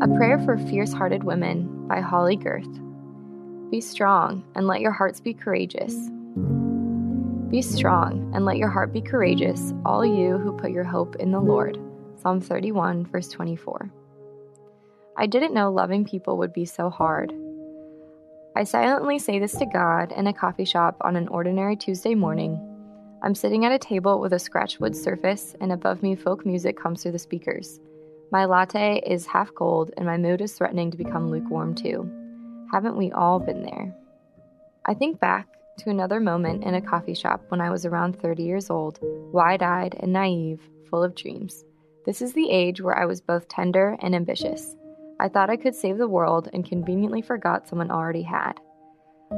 A Prayer for Fierce Hearted Women by Holley Gerth. Be strong and let your hearts be courageous. Be strong and let your heart be courageous, all you who put your hope in the Lord. Psalm 31, verse 24. I didn't know loving people would be so hard. I silently say this to God in a coffee shop on an ordinary Tuesday morning. I'm sitting at a table with a scratch wood surface, and above me, folk music comes through the speakers. My latte is half cold, and my mood is threatening to become lukewarm too. Haven't we all been there? I think back to another moment in a coffee shop when I was around 30 years old, wide eyed and naive, full of dreams. This is the age where I was both tender and ambitious. I thought I could save the world and conveniently forgot someone already had.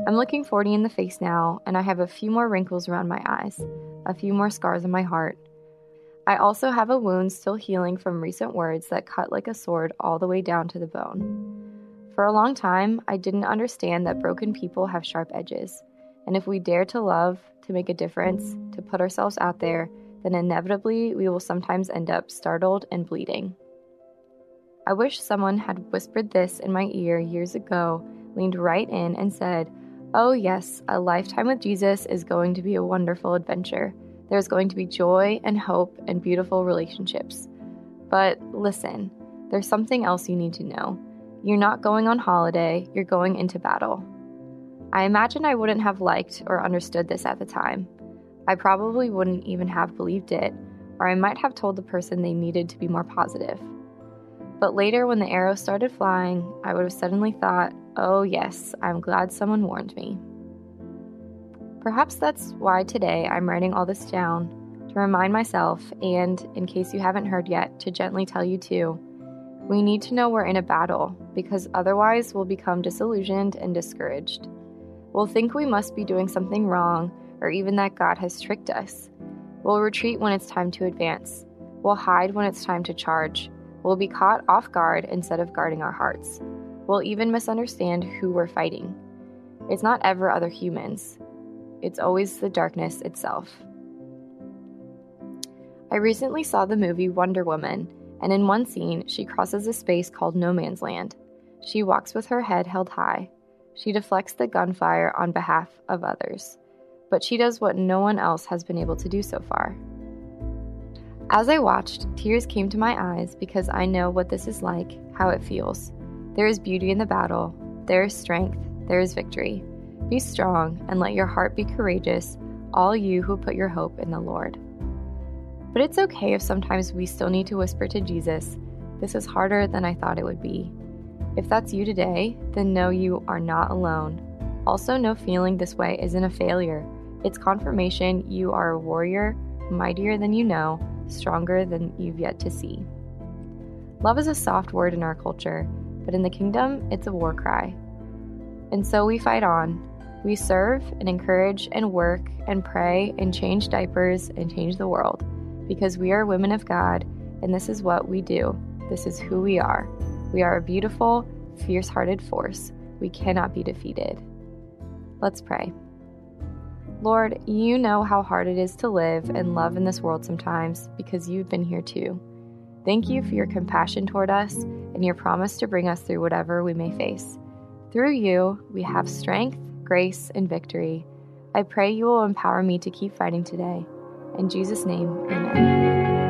I'm looking 40 in the face now, and I have a few more wrinkles around my eyes, a few more scars on my heart. I also have a wound still healing from recent words that cut like a sword all the way down to the bone. For a long time, I didn't understand that broken people have sharp edges, and if we dare to love, to make a difference, to put ourselves out there, then inevitably we will sometimes end up startled and bleeding. I wish someone had whispered this in my ear years ago, leaned right in, and said, Oh, yes, a lifetime with Jesus is going to be a wonderful adventure. There's going to be joy and hope and beautiful relationships. But listen, there's something else you need to know. You're not going on holiday, you're going into battle. I imagine I wouldn't have liked or understood this at the time. I probably wouldn't even have believed it, or I might have told the person they needed to be more positive. But later, when the arrow started flying, I would have suddenly thought, oh, yes, I'm glad someone warned me. Perhaps that's why today I'm writing all this down to remind myself, and in case you haven't heard yet, to gently tell you too. We need to know we're in a battle because otherwise we'll become disillusioned and discouraged. We'll think we must be doing something wrong or even that God has tricked us. We'll retreat when it's time to advance. We'll hide when it's time to charge. We'll be caught off guard instead of guarding our hearts. We'll even misunderstand who we're fighting. It's not ever other humans, it's always the darkness itself. I recently saw the movie Wonder Woman, and in one scene, she crosses a space called No Man's Land. She walks with her head held high. She deflects the gunfire on behalf of others, but she does what no one else has been able to do so far. As I watched, tears came to my eyes because I know what this is like, how it feels. There is beauty in the battle, there is strength, there is victory. Be strong and let your heart be courageous, all you who put your hope in the Lord. But it's okay if sometimes we still need to whisper to Jesus, This is harder than I thought it would be. If that's you today, then know you are not alone. Also, know feeling this way isn't a failure. It's confirmation you are a warrior, mightier than you know, stronger than you've yet to see. Love is a soft word in our culture, but in the kingdom, it's a war cry. And so we fight on. We serve and encourage and work and pray and change diapers and change the world because we are women of God and this is what we do. This is who we are. We are a beautiful, fierce hearted force. We cannot be defeated. Let's pray. Lord, you know how hard it is to live and love in this world sometimes because you've been here too. Thank you for your compassion toward us and your promise to bring us through whatever we may face. Through you, we have strength, grace, and victory. I pray you will empower me to keep fighting today. In Jesus' name, amen.